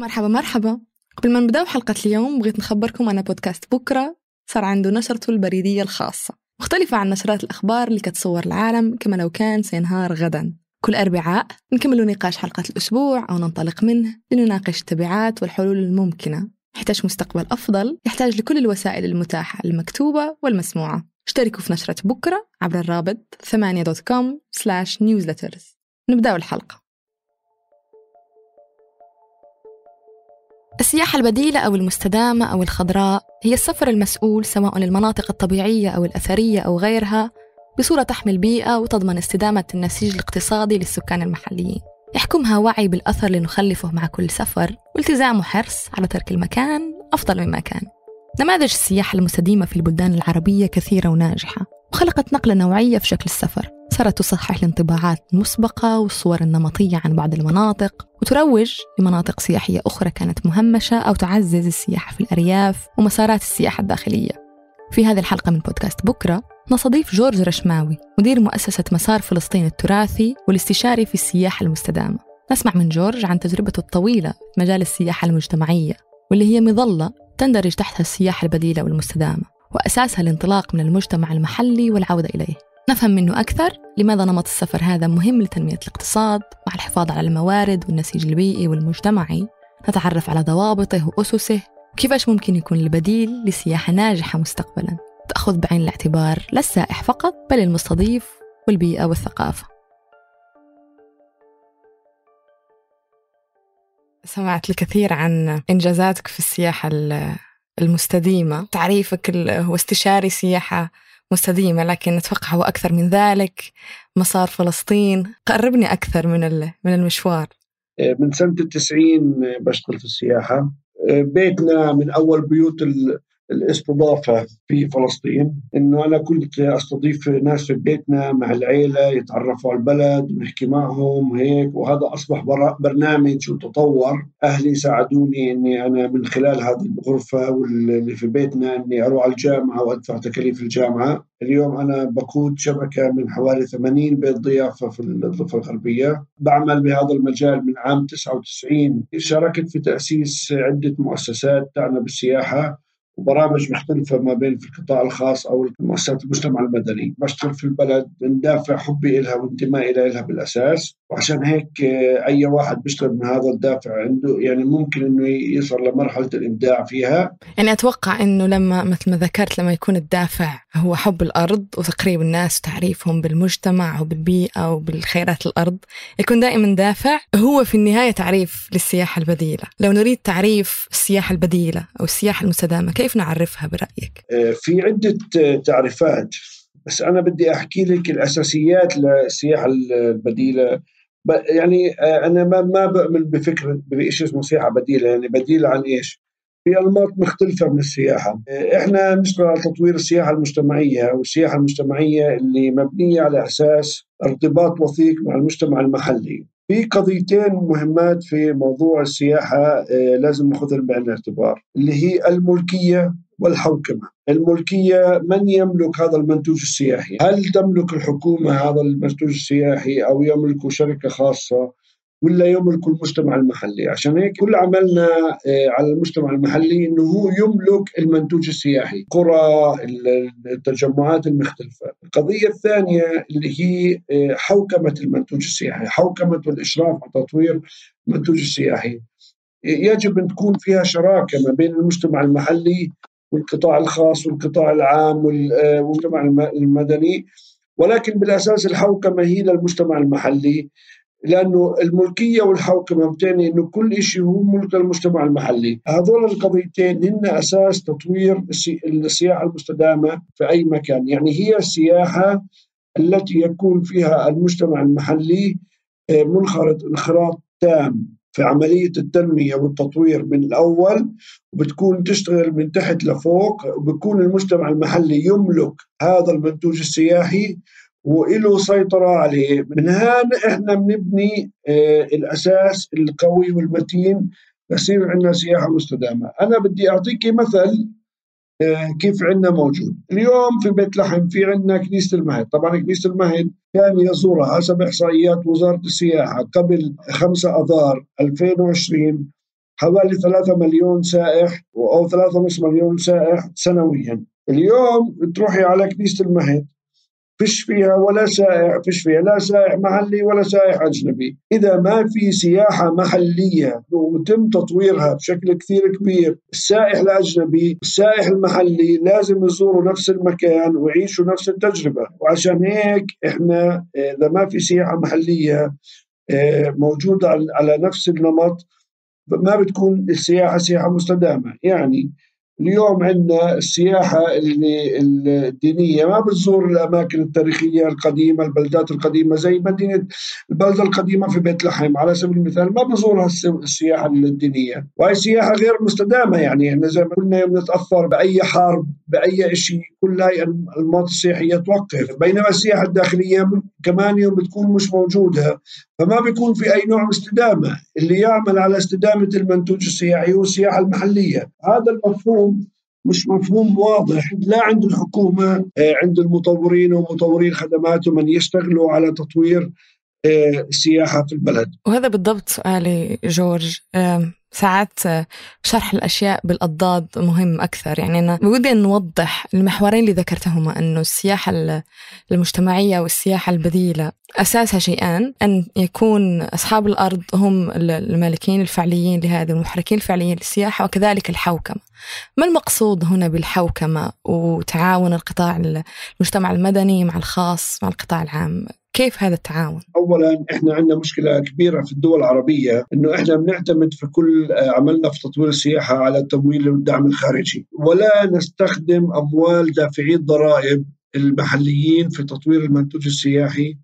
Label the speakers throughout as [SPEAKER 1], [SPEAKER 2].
[SPEAKER 1] مرحبا مرحبا. قبل ما نبداو حلقة اليوم بغيت نخبركم أن بودكاست بكرة صار عنده نشرته البريدية الخاصة. مختلفة عن نشرات الأخبار اللي كتصور العالم كما لو كان سينهار غدا. كل أربعاء نكمل نقاش حلقة الأسبوع أو ننطلق منه لنناقش التبعات والحلول الممكنة. يحتاج مستقبل أفضل يحتاج لكل الوسائل المتاحة المكتوبة والمسموعة. اشتركوا في نشرة بكرة عبر الرابط ثمانية dot com slash newsletters نبدأ الحلقة. السياحة البديلة أو المستدامة أو الخضراء هي السفر المسؤول سواء للمناطق الطبيعية أو الأثرية أو غيرها بصورة تحمي البيئة وتضمن استدامة النسيج الاقتصادي للسكان المحليين. يحكمها وعي بالأثر لنخلفه مع كل سفر والتزام وحرص على ترك المكان أفضل مما كان. نماذج السياحة المستديمة في البلدان العربية كثيرة وناجحة وخلقت نقلة نوعية في شكل السفر. صارت تصحح الانطباعات المسبقة والصور النمطية عن بعض المناطق وتروج لمناطق سياحية أخرى كانت مهمشة أو تعزز السياحة في الأرياف ومسارات السياحة الداخلية. في هذه الحلقة من بودكاست بكرة نستضيف جورج رشماوي مدير مؤسسة مسار فلسطين التراثي والاستشاري في السياحة المستدامة. نسمع من جورج عن تجربته الطويلة في مجال السياحة المجتمعية واللي هي مظلة تندرج تحتها السياحة البديلة والمستدامة وأساسها الانطلاق من المجتمع المحلي والعودة إليه. نفهم منه أكثر لماذا نمط السفر هذا مهم لتنمية الاقتصاد مع الحفاظ على الموارد والنسيج البيئي والمجتمعي نتعرف على ضوابطه وأسسه وكيفاش ممكن يكون البديل لسياحة ناجحة مستقبلا. تأخذ بعين الاعتبار لا السائح فقط بل المستضيف والبيئة والثقافة. سمعت الكثير عن إنجازاتك في السياحة المستديمة. تعريفك هو استشاري سياحة مستديمة لكن أتوقع هو أكثر من ذلك. مسار فلسطين. قربني أكثر من من المشوار.
[SPEAKER 2] من سنة التسعين بشتغل في السياحة. بيتنا من أول بيوت الاستضافة في فلسطين. إنه أنا كنت أستضيف ناس في بيتنا مع العيلة يتعرفوا على البلد ونحكي معهم هيك. وهذا أصبح برنامج وتطور. أهلي ساعدوني إني أنا من خلال هذه الغرفة واللي في بيتنا إني أروح على الجامعة وأدفع تكاليف الجامعة. اليوم أنا بقود شبكة من حوالي 80 بيت ضيافة في الضفة الغربية. بعمل بهذا المجال من عام 99 شاركت في تأسيس عدة مؤسسات تعنى بالسياحة. وبرامج مختلفة ما بين في القطاع الخاص أو مؤسسات المجتمع المدني. بشتغل في البلد من دافع حبي إلها وانتمائي إلها بالأساس. وعشان هيك آه، أي واحد بيشتغل من هذا الدافع عنده يعني ممكن إنه يصل لمرحلة الإبداع فيها.
[SPEAKER 1] يعني أتوقع إنه لما مثل ما ذكرت لما يكون الدافع هو حب الأرض وتقريب الناس وتعريفهم بالمجتمع وبالبيئة وبالخيرات الأرض يكون دائما دافع هو في النهاية تعريف للسياحة البديلة. لو نريد تعريف السياحة البديلة أو السياحة المستدامة كيف نعرفها برأيك؟
[SPEAKER 2] آه، في عدة تعريفات بس أنا بدي أحكي لك الأساسيات للسياحة البديلة يعني آه، أنا ما ما بؤمن بفكرة بشيء اسمه سياحة بديلة يعني بديلة عن إيش؟ في أنماط مختلفة من السياحة، آه، إحنا نشتغل على تطوير السياحة المجتمعية والسياحه المجتمعية اللي مبنية على أساس ارتباط وثيق مع المجتمع المحلي. في قضيتين مهمات في موضوع السياحة لازم ناخذهم بعين الاعتبار اللي هي الملكية والحوكمة. الملكية من يملك هذا المنتوج السياحي؟ هل تملك الحكومة هذا المنتوج السياحي أو يملك شركة خاصة؟ ولا يملك المجتمع المحلي. عشان هيك كل عملنا آه، على المجتمع المحلي إنه هو يملك المنتوج السياحي قرى التجمعات المختلفة. القضية الثانية اللي هي آه، حوكمة المنتوج السياحي حوكمة والإشراف على تطوير المنتوج السياحي. يجب أن تكون فيها شراكة ما بين المجتمع المحلي والقطاع الخاص والقطاع العام آه، والمجتمع المدني. ولكن بالأساس الحوكمة هي للمجتمع المحلي. لأنه الملكية والحوكمه بتعني إنه كل شيء هو ملك المجتمع المحلي، هذول القضيتين هن أساس تطوير السياحة المستدامة في أي مكان، يعني هي السياحة التي يكون فيها المجتمع المحلي آه، منخرط انخراط تام في عملية التنمية والتطوير من الأول وبتكون تشتغل من تحت لفوق وبكون المجتمع المحلي يملك هذا المنتوج السياحي وله سيطرة عليه. من هان إحنا بنبني آه الأساس القوي والمتين يصير عندنا سياحة مستدامة. أنا بدي أعطيك مثل آه كيف عندنا موجود. اليوم في بيت لحم في عندنا كنيسة المهد. طبعا كنيسة المهد كان يزورها حسب إحصائيات وزارة السياحة قبل 5 أذار 2020 حوالي 3 مليون سائح أو 3.5 مليون سائح سنويا. اليوم تروحي على كنيسة المهد فيش فيها ولا سائح فيش فيها لا سائح محلي ولا سائح أجنبي. إذا ما في سياحة محلية وتم تطويرها بشكل كثير كبير السائح الأجنبي السائح المحلي لازم يزوروا نفس المكان ويعيشوا نفس التجربة. وعشان هيك إحنا إذا ما في سياحة محلية آه، موجودة على نفس النمط ما بتكون السياحة سياحة مستدامة. يعني اليوم عندنا السياحة الدينية ما بتزور الأماكن التاريخية القديمة البلدات القديمة زي مدينة البلدة القديمة في بيت لحم على سبيل المثال ما بزورها السياحة الدينية. وهي سياحة غير مستدامة يعني إحنا زي ما قلنا يوم نتأثر بأي حرب بأي شيء كل هاي المناطق السياحية توقف. بينما السياحة الداخلية كمان يوم بتكون مش موجودة فما بيكون في أي نوع استدامة. اللي يعمل على استدامة المنتوج السياحي هو السياحة المحلية. هذا المفهوم مش مفهوم واضح. لا عند الحكومة آه، عند المطورين ومطورين خدمات ومن يشتغلوا على تطوير السياحة في البلد.
[SPEAKER 1] وهذا بالضبط سؤالي جورج. ساعات شرح الأشياء بالأضداد مهم أكثر. يعني أنا بودي أن نوضح المحورين اللي ذكرتهما أنه السياحة المجتمعية والسياحة البديلة أساسها شيئان أن يكون أصحاب الأرض هم المالكين الفعليين لهذه المحركين الفعليين للسياحة وكذلك الحوكمة. ما المقصود هنا بالحوكمة وتعاون القطاع المجتمع المدني مع الخاص مع القطاع العام؟ كيف هذا التعاون؟
[SPEAKER 2] اولا إحنا عندنا مشكلة كبيرة في الدول العربية إنه إحنا بنعتمد في كل عملنا في تطوير السياحة على التمويل والدعم الخارجي ولا نستخدم أموال دافعي الضرائب المحليين في تطوير المنتوج السياحي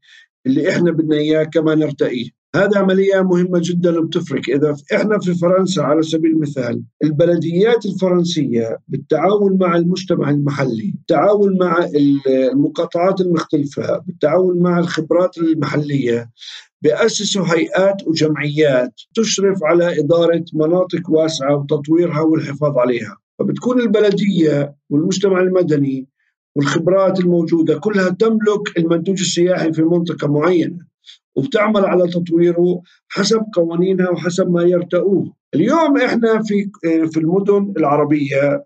[SPEAKER 2] اللي إحنا بدنا إياه كما نرتقيه هذا عملية مهمة جدا وبتفرق إذا إحنا في فرنسا على سبيل المثال البلديات الفرنسية بالتعاون مع المجتمع المحلي بالتعاون مع المقاطعات المختلفة بالتعاون مع الخبرات المحلية بأسسوا هيئات وجمعيات تشرف على إدارة مناطق واسعة وتطويرها والحفاظ عليها. فبتكون البلدية والمجتمع المدني والخبرات الموجودة كلها تملك المنتوج السياحي في منطقة معينة. وبتعمل على تطويره حسب قوانينها وحسب ما يرتؤوه اليوم إحنا في في المدن العربية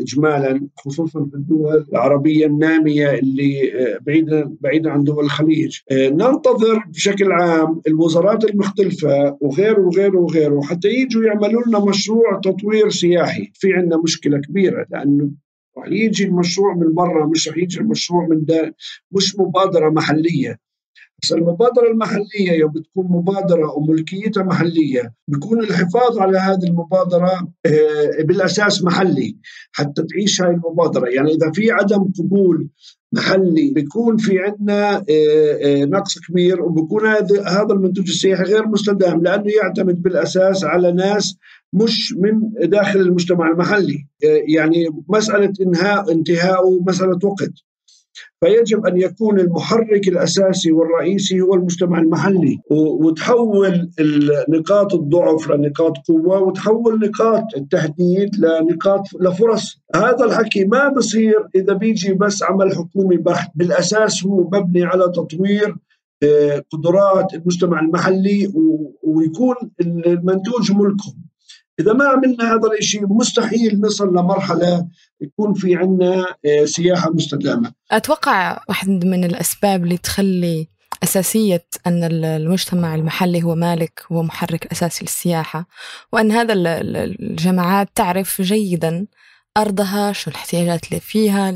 [SPEAKER 2] اجمالا خصوصا في الدول العربية النامية اللي بعيدا بعيدا عن دول الخليج. ننتظر بشكل عام الوزارات المختلفة وغيره وغيره وغيره حتى يجوا يعملوا لنا مشروع تطوير سياحي. في عندنا مشكلة كبيرة لأنه رح يجي المشروع من برا مش رح يجي المشروع من ده مش مبادرة محلية. بس المبادرة المحلية يوم بتكون مبادرة وملكيتها محلية بيكون الحفاظ على هذه المبادرة آه، بالأساس محلي حتى تعيش هاي المبادرة. يعني إذا في عدم قبول محلي بيكون في عندنا آه، آه، نقص كبير وبكون هذا المنتوج السياحي غير مستدام لأنه يعتمد بالأساس على ناس مش من داخل المجتمع المحلي. يعني مسألة انهاء انتهاء مساله وقت. فيجب أن يكون المحرك الأساسي والرئيسي هو المجتمع المحلي. وتحول نقاط الضعف لنقاط قوة وتحول نقاط التهديد لنقاط لفرص هذا الحكي ما بصير إذا بيجي بس عمل حكومي بحت. بالأساس هو مبني على تطوير آه، قدرات المجتمع المحلي ويكون المنتوج ملكهم. إذا ما عملنا هذا الشيء مستحيل نصل لمرحلة يكون في عندنا آه، سياحة مستدامة.
[SPEAKER 1] أتوقع واحد من الأسباب اللي تخلي أساسية أن المجتمع المحلي هو مالك هو محرك أساسي للسياحة وأن هذا الجماعات تعرف جيدا أرضها شو الاحتياجات اللي فيها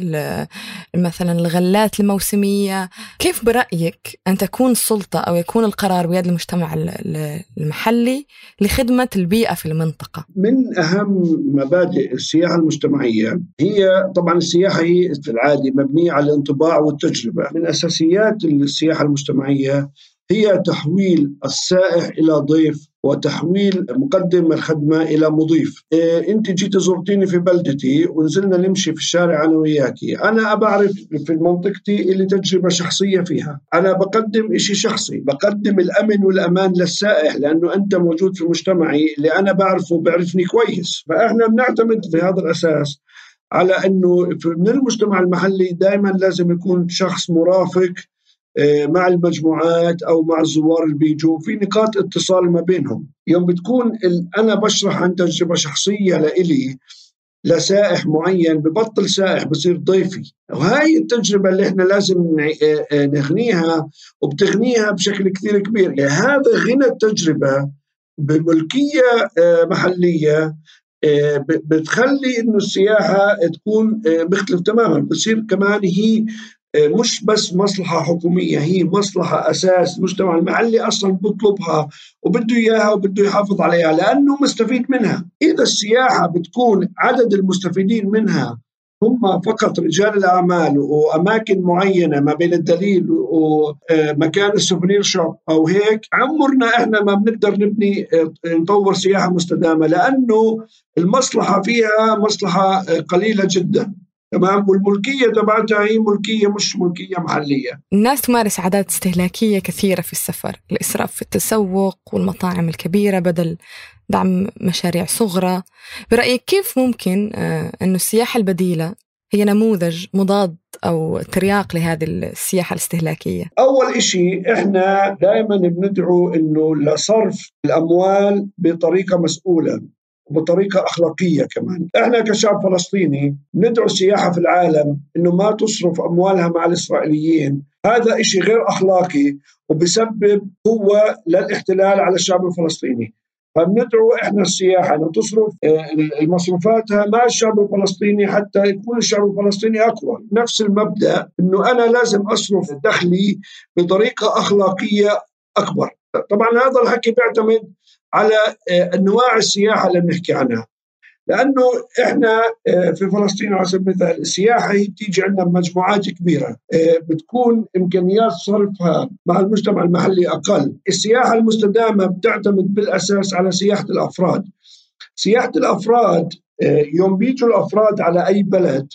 [SPEAKER 1] مثلا الغلات الموسمية. كيف برأيك أن تكون السلطة أو يكون القرار بيد المجتمع المحلي لخدمة البيئة في المنطقة؟
[SPEAKER 2] من أهم مبادئ السياحة المجتمعية هي طبعا السياحة هي في العادي مبنية على الانطباع والتجربة. من أساسيات السياحة المجتمعية هي تحويل السائح إلى ضيف وتحويل مقدم الخدمة إلى مضيف. إيه أنت جيت زرتيني في بلدتي ونزلنا نمشي في الشارع أنا وياكي أنا بعرف في منطقتي اللي تجربة شخصية فيها. أنا بقدم شيء شخصي بقدم الأمن والأمان للسائح لأنه أنت موجود في مجتمعي اللي أنا بعرفه بيعرفني كويس. فإحنا بنعتمد في هذا الأساس على إنه من المجتمع المحلي دائما لازم يكون شخص مرافق مع المجموعات أو مع الزوار اللي بيجوا. في نقاط اتصال ما بينهم. يوم بتكون أنا بشرح عن تجربة شخصية لإلي لسائح معين ببطل سائح بصير ضيفي. وهاي التجربة اللي إحنا لازم آه، آه، نغنيها وبتغنيها بشكل كثير كبير. هذا غنى التجربة بملكية محلية بتخلي إنه السياحة تكون مختلف تماما. بتصير كمان هي مش بس مصلحة حكومية هي مصلحة أساس المجتمع المحلي أصلا بيطلبها وبده إياها وبده يحافظ عليها لأنه مستفيد منها. إذا السياحة بتكون عدد المستفيدين منها هم فقط رجال الأعمال وأماكن معينة ما بين الدليل ومكان السوفنير شوب أو هيك عمرنا إحنا ما بنقدر نبني نطور سياحة مستدامة لأنه المصلحة فيها مصلحة قليلة جدا. تمام؟ والملكية تبعتها هي ملكية مش ملكية محلية.
[SPEAKER 1] الناس تمارس عادات استهلاكية كثيرة في السفر الإسراف في التسوق والمطاعم الكبيرة بدل دعم مشاريع صغرى. برأيك كيف ممكن آه، أن السياحة البديلة هي نموذج مضاد أو ترياق لهذه السياحة الاستهلاكية؟
[SPEAKER 2] أول شيء إحنا دائما بندعو أنه لصرف الأموال بطريقة مسؤولة. وبطريقة أخلاقية كمان. إحنا كشعب فلسطيني ندعو السياحة في العالم أنه ما تصرف أموالها مع الإسرائيليين. هذا إشي غير أخلاقي وبسبب قوة للاحتلال على الشعب الفلسطيني. فبندعو إحنا السياحة إنه تصرف آه، مصروفاتها مع الشعب الفلسطيني حتى يكون الشعب الفلسطيني أقوى، نفس المبدأ إنه أنا لازم أصرف دخلي بطريقة أخلاقية أكبر، طبعا هذا الحكي بيعتمد على آه، أنواع السياحة اللي بنحكي عنها لأنه إحنا آه، في فلسطين على سبيل المثال السياحة هي بتيجي عندنا بمجموعات كبيرة آه، بتكون إمكانيات صرفها مع المجتمع المحلي أقل، السياحة المستدامة بتعتمد بالأساس على سياحة الأفراد. سياحة الأفراد يوم بيجوا الأفراد على أي بلد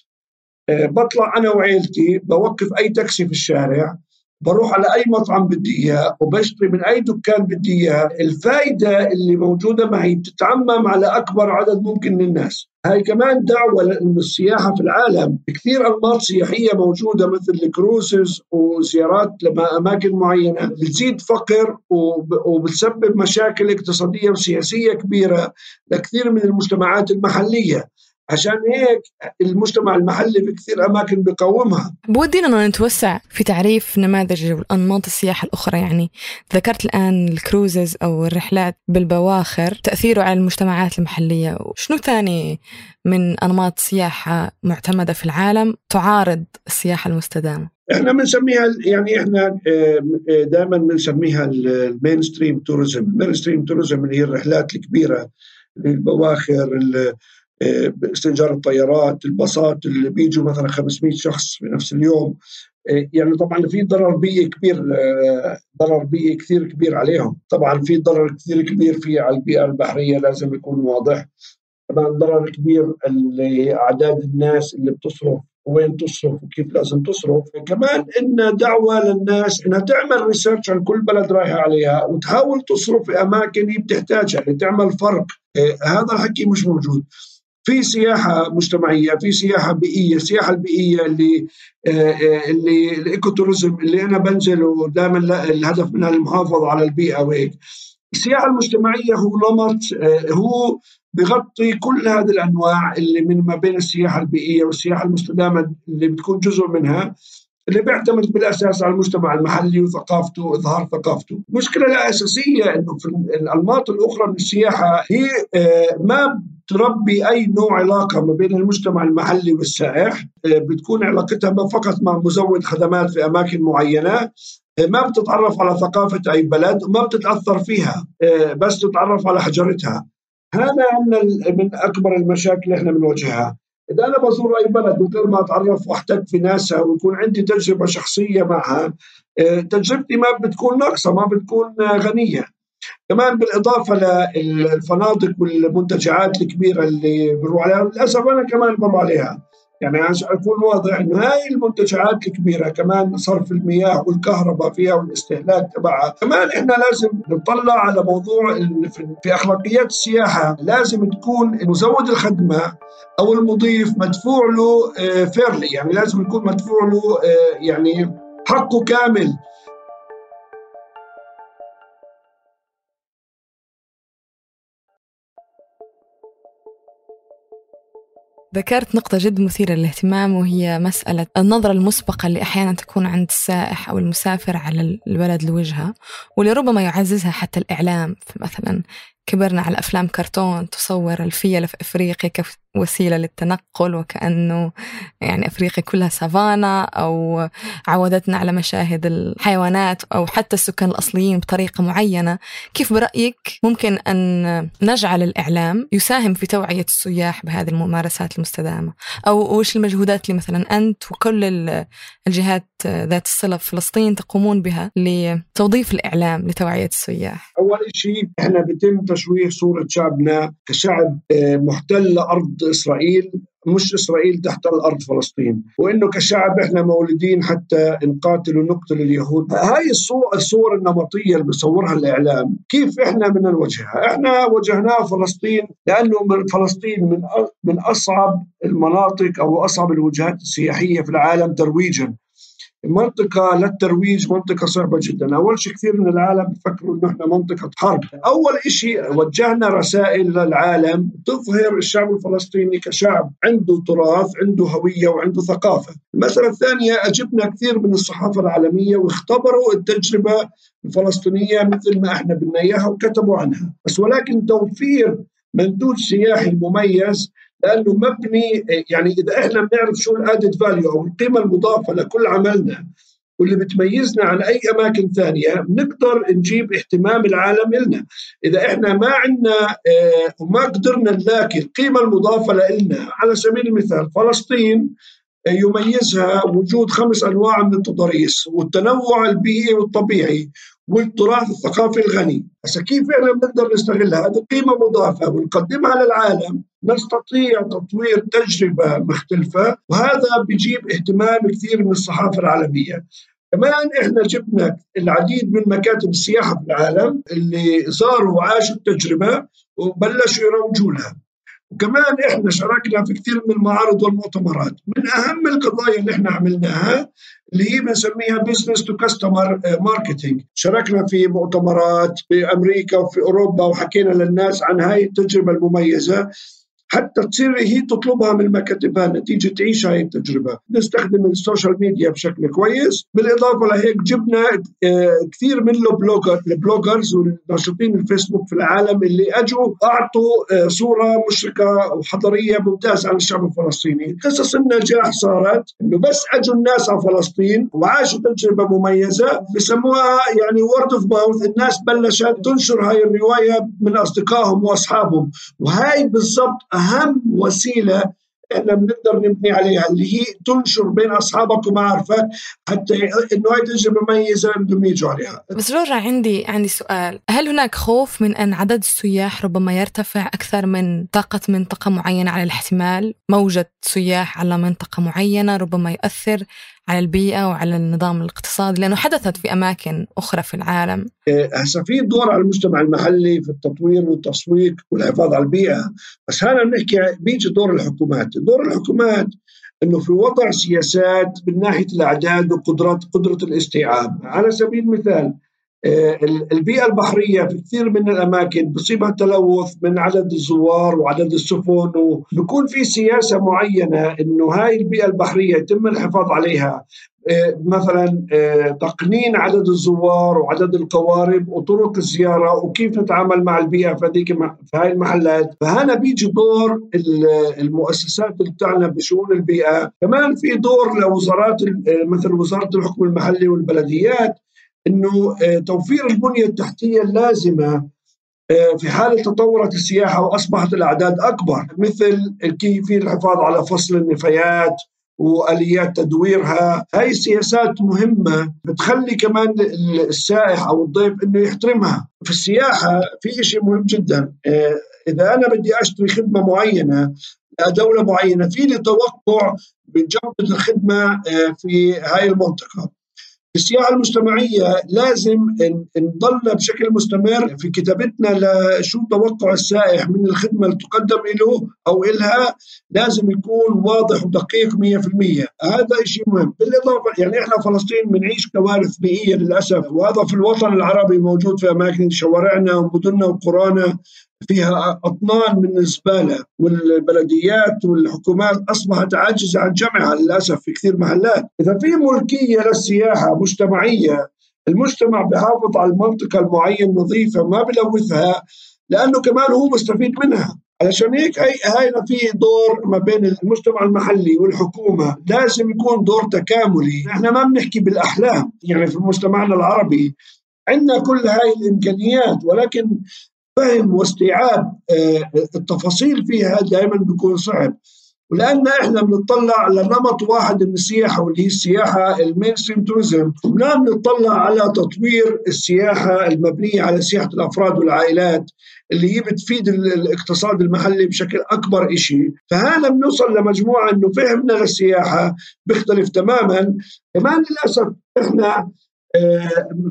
[SPEAKER 2] بطلع أنا وعيلتي بوقف أي تاكسي في الشارع بروح على أي مطعم بدي اياه وبشتري من أي دكان بدي اياه الفائده اللي موجودة معي بتتعمم على أكبر عدد ممكن من الناس. هاي كمان دعوة لأن السياحة في العالم كثير أنماط سياحية موجودة مثل الكروسز وزيارات لأماكن معينة. بتزيد فقر وبتسبب مشاكل اقتصادية وسياسية كبيرة لكثير من المجتمعات المحلية. عشان هيك المجتمع المحلي في كثير أماكن بقومها.
[SPEAKER 1] بودينا نتوسع في تعريف نماذج والأنماط السياحة الأخرى. يعني ذكرت الآن الكروزز أو الرحلات بالبواخر تأثيره على المجتمعات المحلية. وشنو ثاني من أنماط سياحة معتمدة في العالم تعارض السياحة المستدامة؟
[SPEAKER 2] إحنا بنسميها يعني إحنا آه، دائما بنسميها ال mainstream tourism، ال mainstream tourism اللي هي الرحلات الكبيرة البواخر باستئجار الطيارات الباصات اللي بيجوا مثلا 500 شخص في نفس اليوم. إيه، يعني طبعا في ضرر بيئي كبير آه، ضرر بيئي كثير كبير عليهم. طبعا في ضرر كثير كبير في على البيئة البحرية لازم يكون واضح. كمان ضرر كبير اعداد الناس اللي بتصرف وين تصرف وكيف لازم تصرف. كمان إن دعوة للناس إنها تعمل research عن كل بلد رايحة عليها وتحاول تصرف في أماكن هي بتحتاجها لتعمل فرق. هذا الحكي مش موجود. في سياحة مجتمعية في سياحة بيئية السياحه البيئية اللي آه، آه، اللي ال ecotourism اللي أنا بنزل ودائما الهدف منها المحافظة على البيئة وهيك السياحة المجتمعية هو نمط آه، هو بغطي كل هذه الأنواع اللي من ما بين السياحة البيئية والسياحة المستدامه اللي بتكون جزء منها اللي بيعتمد بالأساس على المجتمع المحلي وثقافته واظهار ثقافته. المشكلة الاساسيه إنه في الأنماط الأخرى من السياحة هي ما تربي أي نوع علاقة ما بين المجتمع المحلي والسائح؟ آه، بتكون علاقتها فقط مع مزود خدمات في أماكن معينة آه، ما بتتعرف على ثقافة أي بلد وما بتتأثر فيها آه، بس تتعرف على حجرتها. هذا عندنا من أكبر المشاكل اللي إحنا بنواجهها. إذا أنا بزور أي بلد من غير ما أتعرف وأحتك في ناسها ويكون عندي تجربة شخصية معها تجربتي ما بتكون ناقصة ما بتكون غنية. كمان بالإضافة للفنادق والمنتجعات الكبيرة اللي بروح عليها للأسف أنا كمان بروح عليها. يعني عشان أكون واضح انه هاي المنتجعات الكبيرة كمان صرف المياه والكهرباء فيها والاستهلاك تبعها، كمان إحنا لازم نطلع على موضوع في أخلاقيات السياحة لازم تكون مزود الخدمة أو المضيف مدفوع له فيرلي آه، يعني لازم يكون مدفوع له آه، يعني حقه كامل.
[SPEAKER 1] ذكرت نقطة جد مثيرة للاهتمام وهي مسألة النظرة المسبقة اللي أحيانا تكون عند السائح أو المسافر على البلد لوجهة واللي ربما يعززها حتى الإعلام. مثلا كبرنا على أفلام كرتون تصور الفيلة في أفريقيا كوسيلة للتنقل وكأنه يعني أفريقيا كلها سافانا أو عودتنا على مشاهد الحيوانات أو حتى السكان الأصليين بطريقة معينة. كيف برأيك ممكن أن نجعل الإعلام يساهم في توعية السياح بهذه الممارسات المستدامة؟ أو وش المجهودات اللي مثلا أنت وكل الجهات ذات الصلة في فلسطين تقومون بها لتوظيف الإعلام لتوعية السياح؟
[SPEAKER 2] أول شيء إحنا بتم تشويه صورة شعبنا كشعب آه، محتل لأرض إسرائيل مش إسرائيل تحت الأرض فلسطين. وإنه كشعب إحنا مولودين حتى نقاتل ونقتل اليهود. هاي الصور, النمطية اللي بصورها الإعلام كيف إحنا بدنا نوجهها إحنا وجهناها فلسطين لأنه من فلسطين من من أصعب المناطق أو أصعب الوجهات السياحية في العالم ترويجا. منطقة للترويج منطقة صعبة جدا. أول شيء كثير من العالم بفكروا أنه إحنا منطقة حرب. أول شيء وجهنا رسائل للعالم تظهر الشعب الفلسطيني كشعب عنده تراث عنده هوية وعنده ثقافة. المسألة الثانية أجبنا كثير من الصحافة العالمية واختبروا التجربة الفلسطينية مثل ما إحنا بدنا إياها وكتبوا عنها. بس ولكن توفير مندوب سياحي مميز لأنه مبني يعني إذا إحنا بنعرف شو الادد فاليو أو القيمة المضافة لكل عملنا واللي بتميزنا عن أي أماكن ثانية بنقدر نجيب اهتمام العالم لنا إذا إحنا ما عندنا آه وما قدرنا نلاقي القيمة المضافة لنا على سبيل المثال فلسطين يميزها وجود خمس أنواع من التضاريس والتنوع البيئي والطبيعي. والتراث الثقافي الغني. هسه كيف إحنا بنقدر نستغلها؟ هذه قيمة مضافة. ونقدمها للعالم. نستطيع تطوير تجربة مختلفة. وهذا بيجيب اهتمام كثير من الصحافة العالمية. كمان إحنا جبنا العديد من مكاتب السياحة في العالم اللي زاروا وعاشوا التجربة وبلشوا يروجوا لها. وكمان إحنا شاركنا في كثير من المعارض والمؤتمرات. من أهم القضايا اللي إحنا عملناها اللي هي بنسميها business to customer marketing شاركنا في مؤتمرات في أمريكا وفي أوروبا وحكينا للناس عن هاي التجربة المميزة. حتى تصير هي تطلبها من مكاتبها نتيجة تعيش هاي التجربة. نستخدم ال social media بشكل كويس. بالإضافة لهيك جبنا آه، كثير من ال blogger ال bloggers والناشطين الفيسبوك في العالم اللي أجوا أعطوا آه، صورة مشرقة وحضارية ممتازة عن الشعب الفلسطيني. قصص النجاح صارت أنه بس أجوا الناس على فلسطين وعاشوا تجربة مميزة بسموها يعني word of mouth الناس بلشت تنشر هاي الرواية من أصدقائهم وأصحابهم. وهاي بالضبط أهم وسيلة إحنا بنقدر نبني عليها اللي هي تنشر بين أصحابك ومعارفك حتى إنه هاي تجربه مميزه بدهم يجوا عليها.
[SPEAKER 1] جورجا عندي عندي سؤال، هل هناك خوف من أن عدد السياح ربما يرتفع أكثر من طاقة منطقة معينة على الاحتمال؟ موجة سياح على منطقة معينة ربما يؤثر على البيئة وعلى النظام الاقتصادي لأنه حدثت في أماكن أخرى في العالم.
[SPEAKER 2] إيه، هسه في دور على المجتمع المحلي في التطوير والتسويق والحفاظ على البيئة. بس هنا بنحكي بيجي دور الحكومات. دور الحكومات إنه في وضع سياسات من ناحية الأعداد وقدرات قدرة الاستيعاب. على سبيل المثال البيئة البحرية في كثير من الأماكن بصيبها تلوث من عدد الزوار وعدد السفن وبكون في سياسة معينة أنه هاي البيئة البحرية يتم الحفاظ عليها. آه، مثلا آه، تقنين عدد الزوار وعدد القوارب وطرق الزيارة وكيف نتعامل مع البيئة في هذيك في هاي المحلات. فهنا بيجي دور المؤسسات اللي بتعنى بشؤون البيئة. كمان في دور لوزارات مثل وزارة الحكم المحلي والبلديات. إنه آه، توفير البنية التحتية اللازمة آه، في حال تطورت السياحة وأصبحت الأعداد أكبر مثل كيفيه الحفاظ على فصل النفايات وآليات تدويرها. هاي السياسات مهمة بتخلي كمان السائح أو الضيف إنه يحترمها. في السياحة في شيء مهم جدا آه، إذا أنا بدي أشتري خدمة معينة دولة معينة في لي توقع من جوده الخدمه في هاي المنطقة. السياحة المجتمعية لازم نضل بشكل مستمر في كتابتنا لشو توقع السائح من الخدمة اللي تقدم له أو إلها لازم يكون واضح ودقيق 100% هذا شيء مهم. بالإضافة يعني إحنا فلسطين بنعيش كوارث بيئية للأسف وهذا في الوطن العربي موجود في أماكن شوارعنا ومدننا وقرانا فيها أطنان من الزبالة والبلديات والحكومات أصبحت عاجزة عن جمعها للأسف في كثير محلات. إذا في ملكية للسياحة مجتمعية المجتمع بحافظ على المنطقة المعين نظيفة ما بلوثها لأنه كمان هو مستفيد منها. علشان هيك هي هاي في دور ما بين المجتمع المحلي والحكومة. لازم يكون دور تكاملي. إحنا ما بنحكي بالأحلام. يعني في مجتمعنا العربي عندنا كل هاي الإمكانيات ولكن فهم واستيعاب آه، التفاصيل فيها دائما بيكون صعب. ولان إحنا بنطلع لنمط واحد من السياحة واللي هي السياحة ال mainstream tourism. ما بنطلع على تطوير السياحة المبنية على سياحة الأفراد والعائلات اللي هي بتفيد الاقتصاد المحلي بشكل أكبر شيء فهذا بنوصل لمجموعة إنه فهمنا للسياحة بيختلف تماما. كمان للأسف إحنا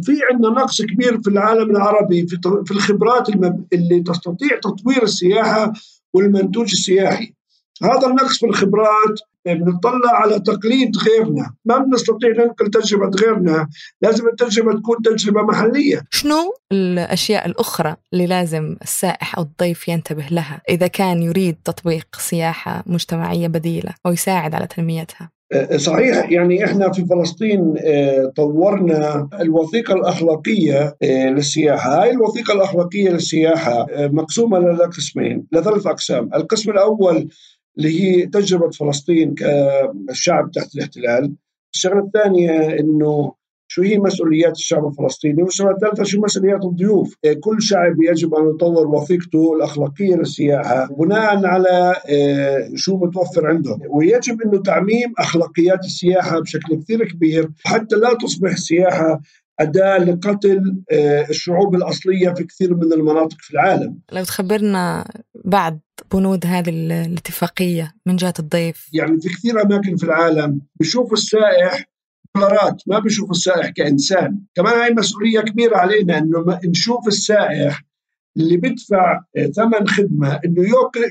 [SPEAKER 2] في عندنا نقص كبير في العالم العربي في الخبرات اللي تستطيع تطوير السياحة والمنتوج السياحي. هذا النقص في الخبرات بنطلع على تقليد غيرنا. ما بنستطيع ننقل تجربة غيرنا لازم التجربة تكون تجربة محلية.
[SPEAKER 1] شنو الأشياء الأخرى اللي لازم السائح أو الضيف ينتبه لها إذا كان يريد تطبيق سياحة مجتمعية بديلة أو يساعد على تنميتها؟
[SPEAKER 2] صحيح يعني إحنا في فلسطين أه، طورنا الوثيقة الأخلاقية أه، للسياحة، هاي الوثيقة الأخلاقية للسياحة مقسومة لقسمين لثلاث أقسام، القسم الأول اللي هي تجربة فلسطين كشعب تحت الاحتلال. الشغلة الثانية إنه شو هي مسؤوليات الشعب الفلسطيني؟ والشغله الثالثه شو مسؤوليات الضيوف؟ كل شعب يجب أن يطور وثيقته الأخلاقية للسياحه بناء على آه، شو متوفر عندهم. ويجب إنه تعميم أخلاقيات السياحة بشكل كثير كبير حتى لا تصبح السياحة أداة لقتل آه، الشعوب الأصلية في كثير من المناطق في العالم.
[SPEAKER 1] لو تخبرنا بعد بنود هذه الاتفاقية من جهة الضيف.
[SPEAKER 2] يعني في كثير أماكن في العالم بشوف السائح دولارات ما بشوف السائح كإنسان. كمان هاي مسؤولية كبيرة علينا أنه نشوف السائح اللي بيدفع ثمن خدمة أنه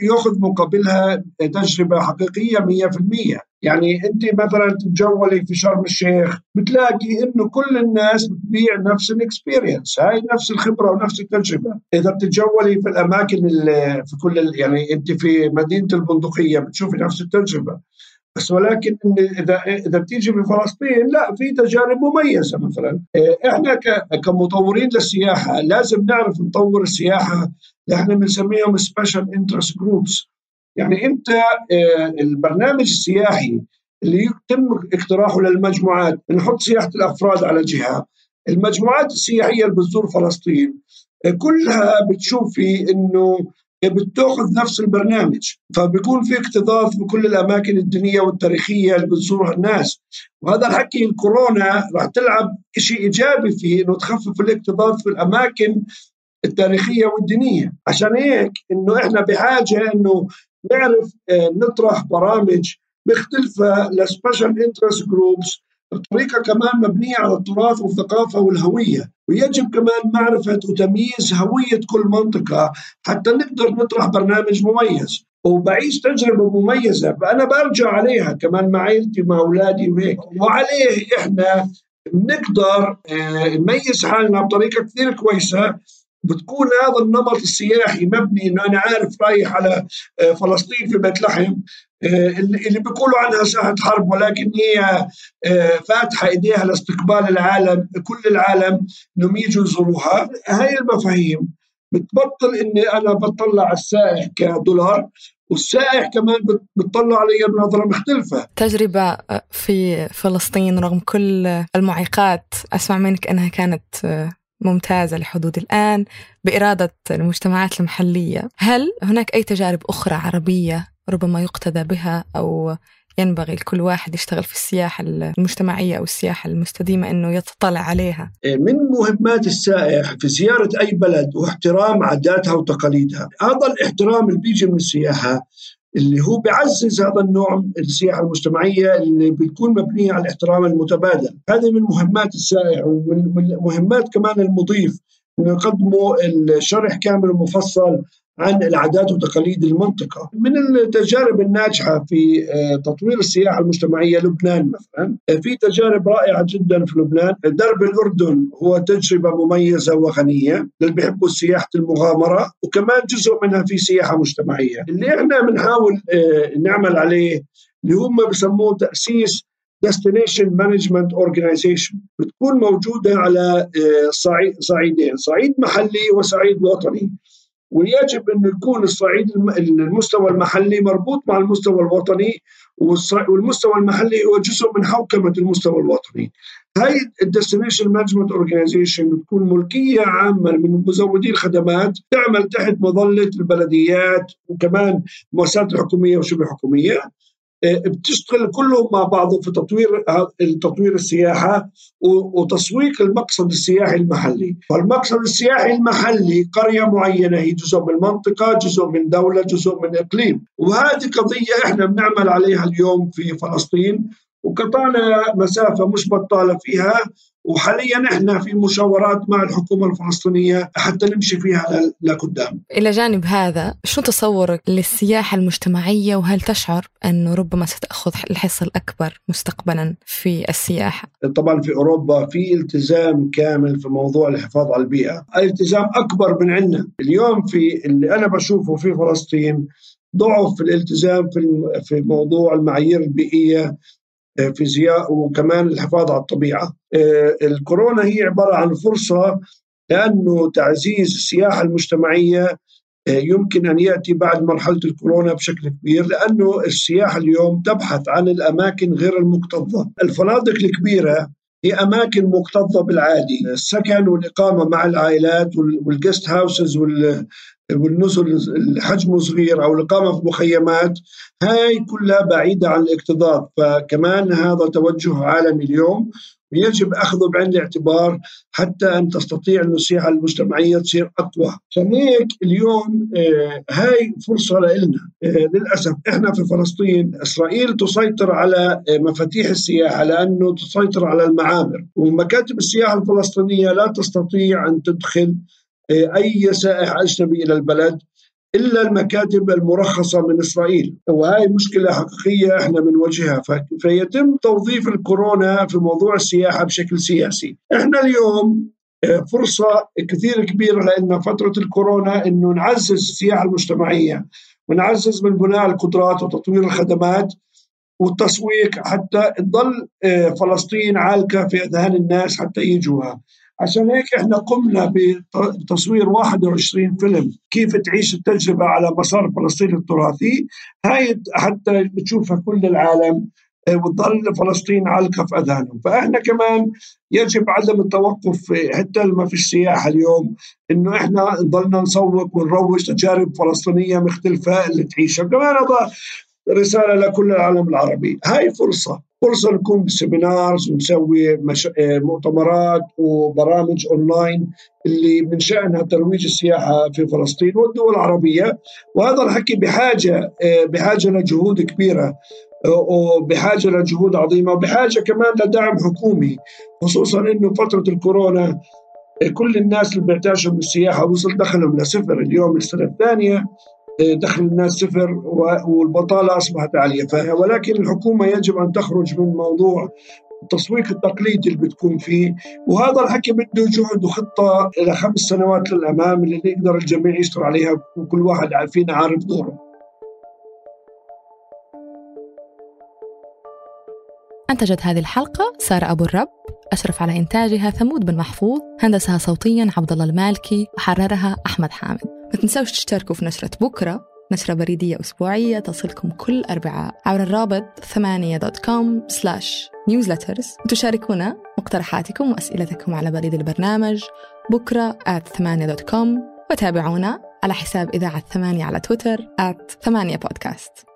[SPEAKER 2] يأخذ مقابلها تجربة حقيقية 100% يعني أنت مثلا تتجولي في شرم الشيخ بتلاقي إنه كل الناس بتبيع نفس الاكسبيرينس هاي نفس الخبرة ونفس التجربة. إذا بتتجولي في الأماكن في كل يعني أنت في مدينة البندقية بتشوفي نفس التجربة. بس ولكن إذا إذا بتيجي في فلسطين لا في تجارب مميزة مثلا. إحنا كمطورين للسياحة لازم نعرف نطور السياحة. اللي إحنا بنسميهم special interest groups يعني أنت آه، البرنامج السياحي اللي يتم اقتراحه للمجموعات نحط سياحة الأفراد على جهة. المجموعات السياحية اللي بتزور فلسطين كلها بتشوف في إنه بتاخذ نفس البرنامج. فبيكون في اكتظاظ بكل الأماكن الدينية والتاريخية اللي بتزورها الناس. وهذا الحكي الكورونا راح تلعب شيء إيجابي فيه إنه تخفف الاكتظاظ في الأماكن التاريخية والدينية. عشان هيك إنه إحنا بحاجة إنه نعرف آه، نطرح برامج مختلفة ل special interest groups بطريقة كمان مبنية على التراث والثقافة والهوية ويجب كمان معرفة وتمييز هوية كل منطقة حتى نقدر نطرح برنامج مميز. وبعيش تجربة مميزة فأنا برجع عليها كمان مع عائلتي مع أولادي وهيك. وعليه إحنا نقدر آه، نميز حالنا بطريقة كثير كويسة. بتكون هذا النمط السياحي مبني إنه أنا عارف رايح على آه، فلسطين في بيت لحم آه، اللي بيقولوا عنها ساحة حرب ولكن هي آه، فاتحة إيديها لاستقبال العالم كل العالم انهم يجوا يزوروها هاي المفاهيم بتبطل إني أنا بطلع على السائح كدولار والسائح كمان بتطلع علي بنظرة مختلفة.
[SPEAKER 1] تجربة في فلسطين رغم كل المعيقات أسمع منك إنها كانت ممتازة لحدود الآن بإرادة المجتمعات المحلية. هل هناك أي تجارب أخرى عربية ربما يقتدى بها أو ينبغي لكل واحد يشتغل في السياحة المجتمعية أو السياحة المستديمة أنه يتطلع عليها؟
[SPEAKER 2] من مهمات السائح في زيارة أي بلد واحترام عاداتها وتقاليدها. هذا الاحترام اللي بيجي من السياحة اللي هو بيعزز هذا النوع من السياحة المجتمعية اللي بتكون مبنيه على الاحترام المتبادل، هذه من مهمات السائح ومن مهمات كمان المضيف إنه يقدموا الشرح كامل ومفصل عن العادات وتقاليد المنطقة. من التجارب الناجحة في آه، تطوير السياحة المجتمعية لبنان مثلا آه، في تجارب رائعة جدا في لبنان. درب الأردن هو تجربة مميزة وغنية للي بيحبوا سياحة المغامرة وكمان جزء منها في سياحة مجتمعية. اللي إحنا بنحاول آه، نعمل عليه اللي هم بسموه تأسيس destination management organization. بتكون موجودة على صعيدين صعيد محلي وصعيد وطني. ويجب أن يكون الصعيد المستوى المحلي مربوط مع المستوى الوطني والمستوى المحلي هو جزء من حوكمة المستوى الوطني. هاي ال destination management organization بتكون ملكية عامة من مزودي الخدمات تعمل تحت مظلة البلديات وكمان المؤسسات الحكوميه وشبه حكومية. بتشتغل كلهم مع بعض في تطوير تطوير السياحة وتسويق المقصد السياحي المحلي، فالمقصد السياحي المحلي قرية معينة هي جزء من منطقة، جزء من دولة، جزء من إقليم، وهذه قضية إحنا بنعمل عليها اليوم في فلسطين. وقطعنا مسافة مش بطالة فيها وحاليا إحنا في مشاورات مع الحكومة الفلسطينية حتى نمشي فيها لقدام.
[SPEAKER 1] إلى جانب هذا، شو تصورك للسياحة المجتمعية وهل تشعر انه ربما ستأخذ الحصة الأكبر مستقبلا في السياحة؟
[SPEAKER 2] طبعا في أوروبا في التزام كامل في موضوع الحفاظ على البيئة، التزام أكبر من عندنا، اليوم في اللي أنا بشوفه في فلسطين ضعف الالتزام في في موضوع المعايير البيئية فيزياء وكمان الحفاظ على الطبيعة. آه، الكورونا هي عبارة عن فرصة لأنه تعزيز السياحة المجتمعية آه، يمكن أن يأتي بعد مرحلة الكورونا بشكل كبير لأنه السياحة اليوم تبحث عن الأماكن غير المكتظة، الفنادق الكبيرة هي أماكن مكتظة بالعادي، السكن والإقامة مع العائلات والجست هاوسز والنزل حجمه صغير أو الإقامة في مخيمات هاي كلها بعيدة عن الاكتظاظ فكمان هذا توجه عالمي اليوم ويجب أخذه بعين الاعتبار حتى أن تستطيع السياحة المجتمعية تصير أقوى، عشان هيك اليوم آه هاي فرصة لنا آه للأسف إحنا في فلسطين إسرائيل تسيطر على آه مفاتيح السياحة لأنه تسيطر على المعامر، ومكاتب السياحة الفلسطينية لا تستطيع أن تدخل أي سائح اجنبي إلى البلد إلا المكاتب المرخصة من إسرائيل. وهي مشكلة حقيقية إحنا بنواجهها. فيتم توظيف الكورونا في موضوع السياحة بشكل سياسي. إحنا اليوم آه، فرصة كثير كبيرة لنا فترة الكورونا إنه نعزز السياحة المجتمعية ونعزز من بناء القدرات وتطوير الخدمات والتسويق حتى تضل آه، فلسطين عالقه في أذهان الناس حتى يجوها. عشان هيك إحنا قمنا بتصوير 21 فيلم. كيف تعيش التجربة على مسار فلسطين التراثي؟ هاي حتى بتشوفها كل العالم آه، وتظل فلسطين عالقة في أذهانهم، فإحنا كمان يجب عدم التوقف حتى ما في السياحه اليوم إنه إحنا نضلنا نسوق ونروج تجارب فلسطينية مختلفة اللي تعيشها، كمان هذا رسالة لكل العالم العربي، هاي فرصة. فرصة نكون ب seminars ونسوي مش... آه، مؤتمرات وبرامج أونلاين اللي من شأنها ترويج السياحة في فلسطين والدول العربية. وهذا الحكي بحاجة آه، بحاجة لجهود كبيرة آه، وبحاجة لجهود عظيمة وبحاجة كمان لدعم حكومي. خصوصا إنه فترة الكورونا كل الناس اللي بيحتاجوا من السياحة وصل دخلهم لصفر. اليوم السنة الثانية دخل الناس صفر والبطالة أصبحت عالية. ولكن الحكومة يجب أن تخرج من موضوع التسويق التقليدي اللي بتكون فيه. وهذا الحكي بده جهد وخطة إلى خمس سنوات للأمام اللي يقدر الجميع يشتغل عليها وكل واحد فينا عارف دوره.
[SPEAKER 1] أنتجت هذه الحلقة سارة أبو الرب أشرف على إنتاجها ثمود بن محفوظ هندسها صوتيا عبد الله المالكي وحررها أحمد حامد. ما تنسوش تشتركوا في نشرة بكرة نشرة بريدية أسبوعية تصلكم كل أربعاء عبر الرابط ثمانية dot com slash newsletters وتشاركونا مقترحاتكم وأسئلتكم على بريد البرنامج بكرة at ثمانية دوت كوم وتابعونا على حساب إذاعة ثمانية على تويتر at ثمانية بودكاست